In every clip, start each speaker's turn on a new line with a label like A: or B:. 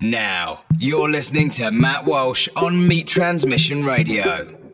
A: Now, you're listening to Matt Walsh on Meat Transmission Radio.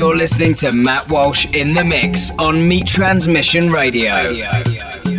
A: You're listening to Matt Walsh in the mix on Meat Transmission Radio. Radio.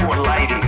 B: more lighting.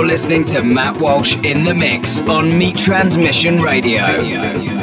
A: You're listening to Matt Walsh in the mix on Meat Transmission Radio.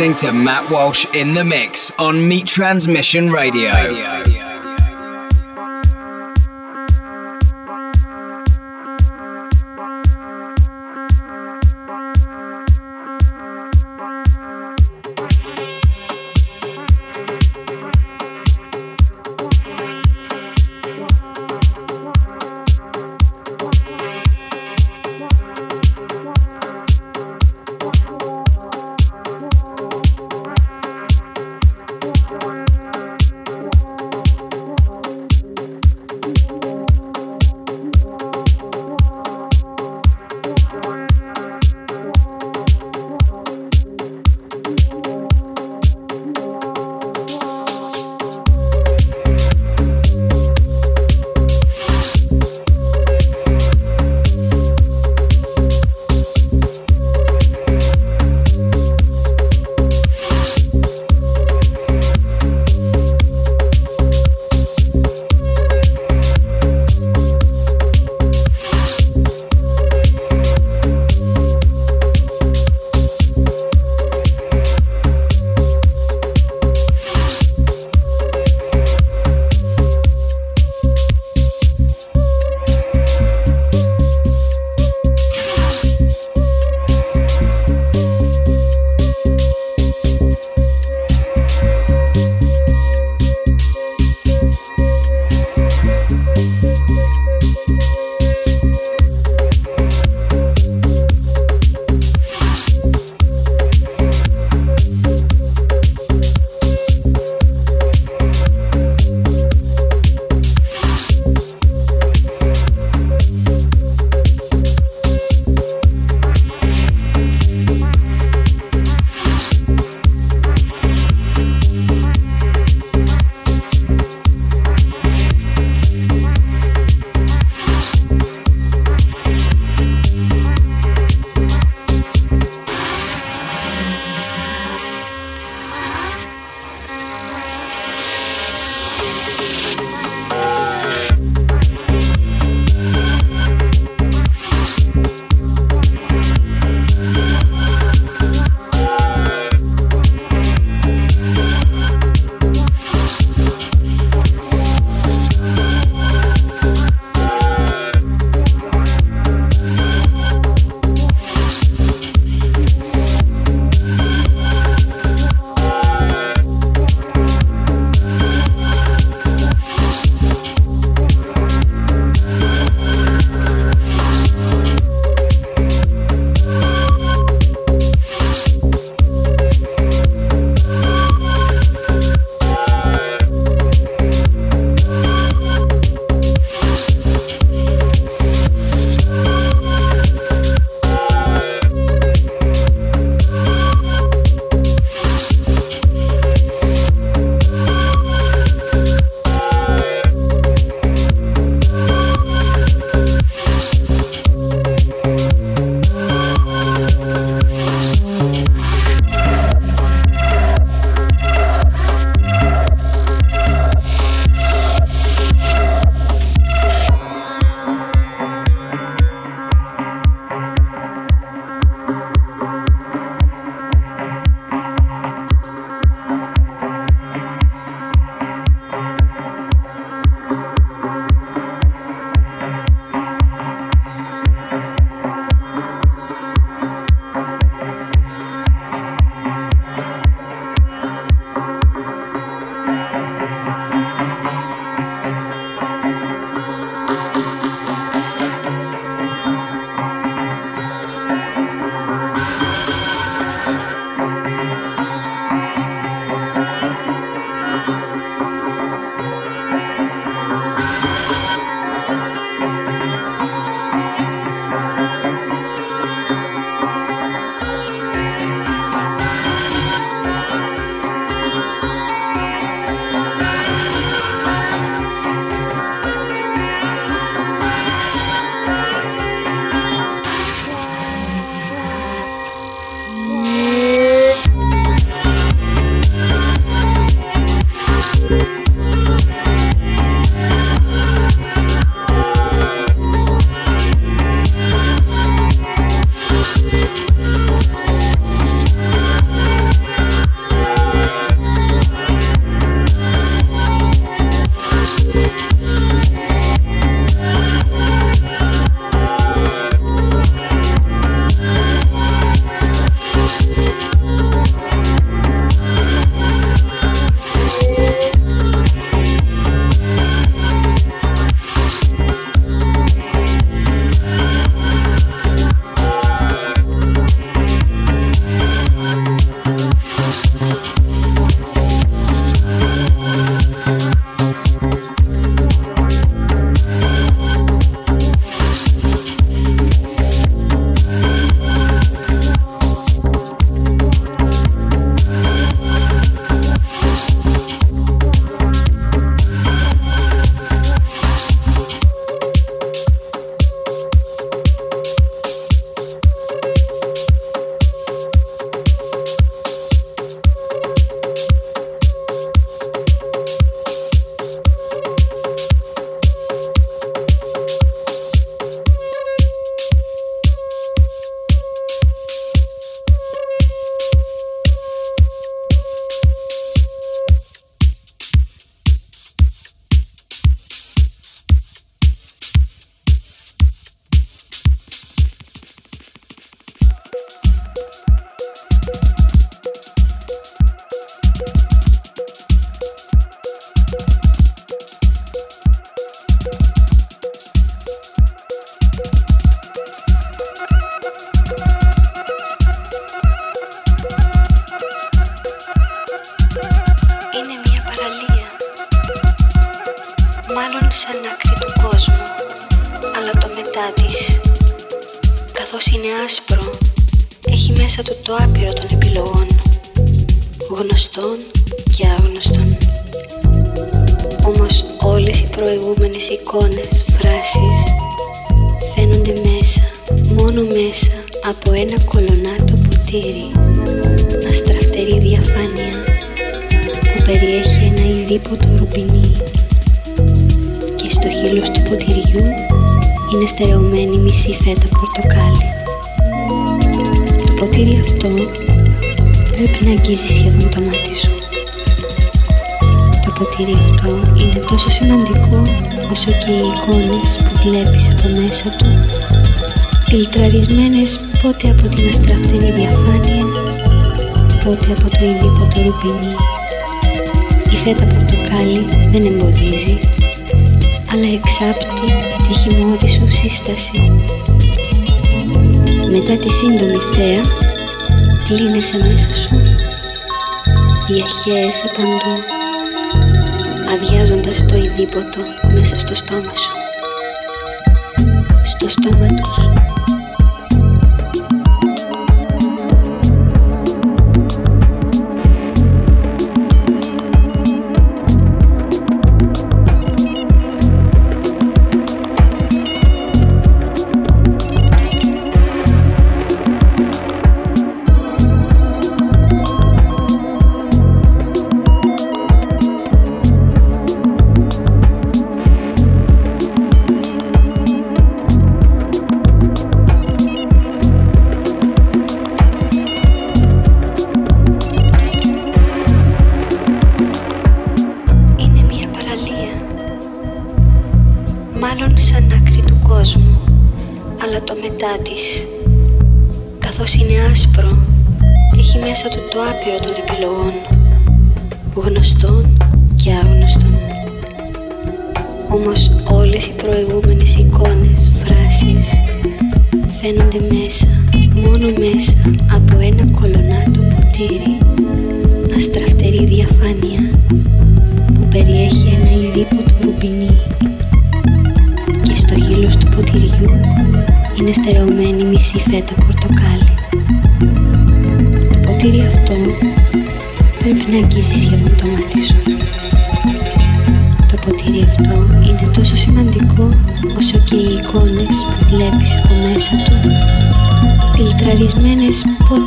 A: listening to Matt Walsh in the mix on Meat Transmission Radio.
C: Radio. Μέσα του το άπειρο των επιλογών γνωστών και άγνωστων όμως όλες οι προηγούμενες εικόνες, φράσεις φαίνονται μέσα, μόνο μέσα από ένα κολονάτο ποτήρι αστραφτερή διαφάνεια που περιέχει ένα ειδήποτο ρουπινί και στο χείλος του ποτηριού είναι στερεωμένη μισή φέτα πορτοκάλι. Το ποτήρι αυτό πρέπει να αγγίζει σχεδόν το μάτι σου. Το ποτήρι αυτό είναι τόσο σημαντικό όσο και οι εικόνες που βλέπεις από μέσα του φιλτραρισμένες πότε από την αστραφτερή διαφάνεια πότε από το ειδήποτο ρουπινί. Η φέτα πορτοκάλι δεν εμποδίζει αλλά εξάπτει τη χυμώδη σου σύσταση. Μετά τη σύντομη θέα, κλείνεσαι μέσα σου, διαχέεσαι παντού, αδειάζοντας το ειδήποτο μέσα στο στόμα σου. Στο στόμα τους.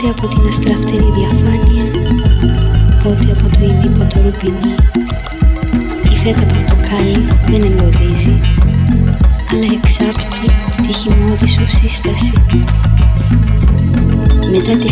C: πότε από την αστραφτερή διαφάνεια, πότε από το ειδήποτο ρουπινί. Η φέτα πορτοκάλι δεν εμποδίζει, αλλά εξάπτει τη χυμώδη σου σύσταση. Μετά τη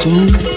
C: stone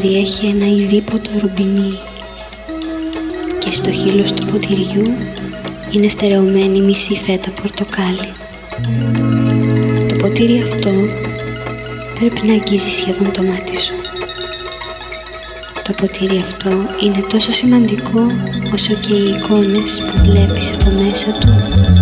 C: περιέχει ένα ειδήποτο ρουμπινί και στο χείλος του ποτηριού είναι στερεωμένη μισή φέτα πορτοκάλι. Το ποτήρι αυτό πρέπει να αγγίζει σχεδόν το μάτι σου. Το ποτήρι αυτό είναι τόσο σημαντικό όσο και οι εικόνες που βλέπεις από μέσα του